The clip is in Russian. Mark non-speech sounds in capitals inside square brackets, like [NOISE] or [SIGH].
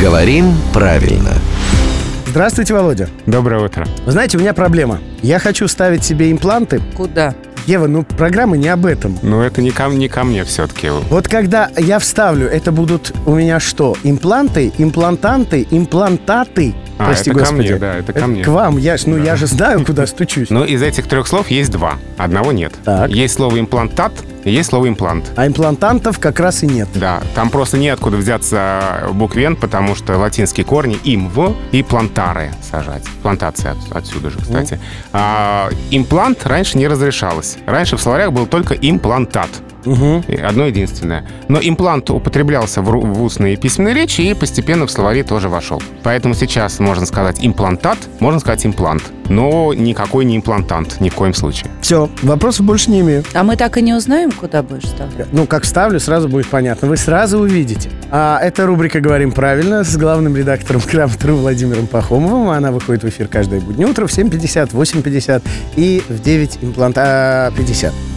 Говорим правильно. Здравствуйте, Володя. Доброе утро. Вы знаете, у меня проблема. Я хочу ставить себе импланты. Куда? Ева, ну программа не об этом. Ну, это не ко, не ко мне все-таки. Вот когда я вставлю, это будут у меня что? Импланты, имплантанты, имплантаты? А, Прости это ко господи. мне, да, это ко мне. К вам, я, ну я же знаю, куда стучусь. [LAUGHS] Но из этих трех слов есть два. Одного нет. Так. Есть слово имплантат есть слово имплант. А имплантантов как раз и нет. Да, там просто неоткуда взяться букве «Н», потому что латинские корни «им» в и «плантаре» сажать. Плантация от- отсюда же, кстати. А, имплант раньше не разрешалось. Раньше в словарях был только имплантат. И Одно единственное. Но имплант употреблялся в, в устной и письменной речи и постепенно в словари тоже вошел. Поэтому сейчас можно сказать имплантат, можно сказать имплант. Но никакой не имплантант, ни в коем случае. Все, вопросов больше не имею. А мы так и не узнаем, куда будешь ставлять? Ну, как ставлю, сразу будет понятно. Вы сразу увидите. А это рубрика «Говорим правильно» с главным редактором [LAUGHS] «Грамотру» Владимиром Пахомовым. Она выходит в эфир каждое буднее утро в 7.50, 8.50 и в 9.50.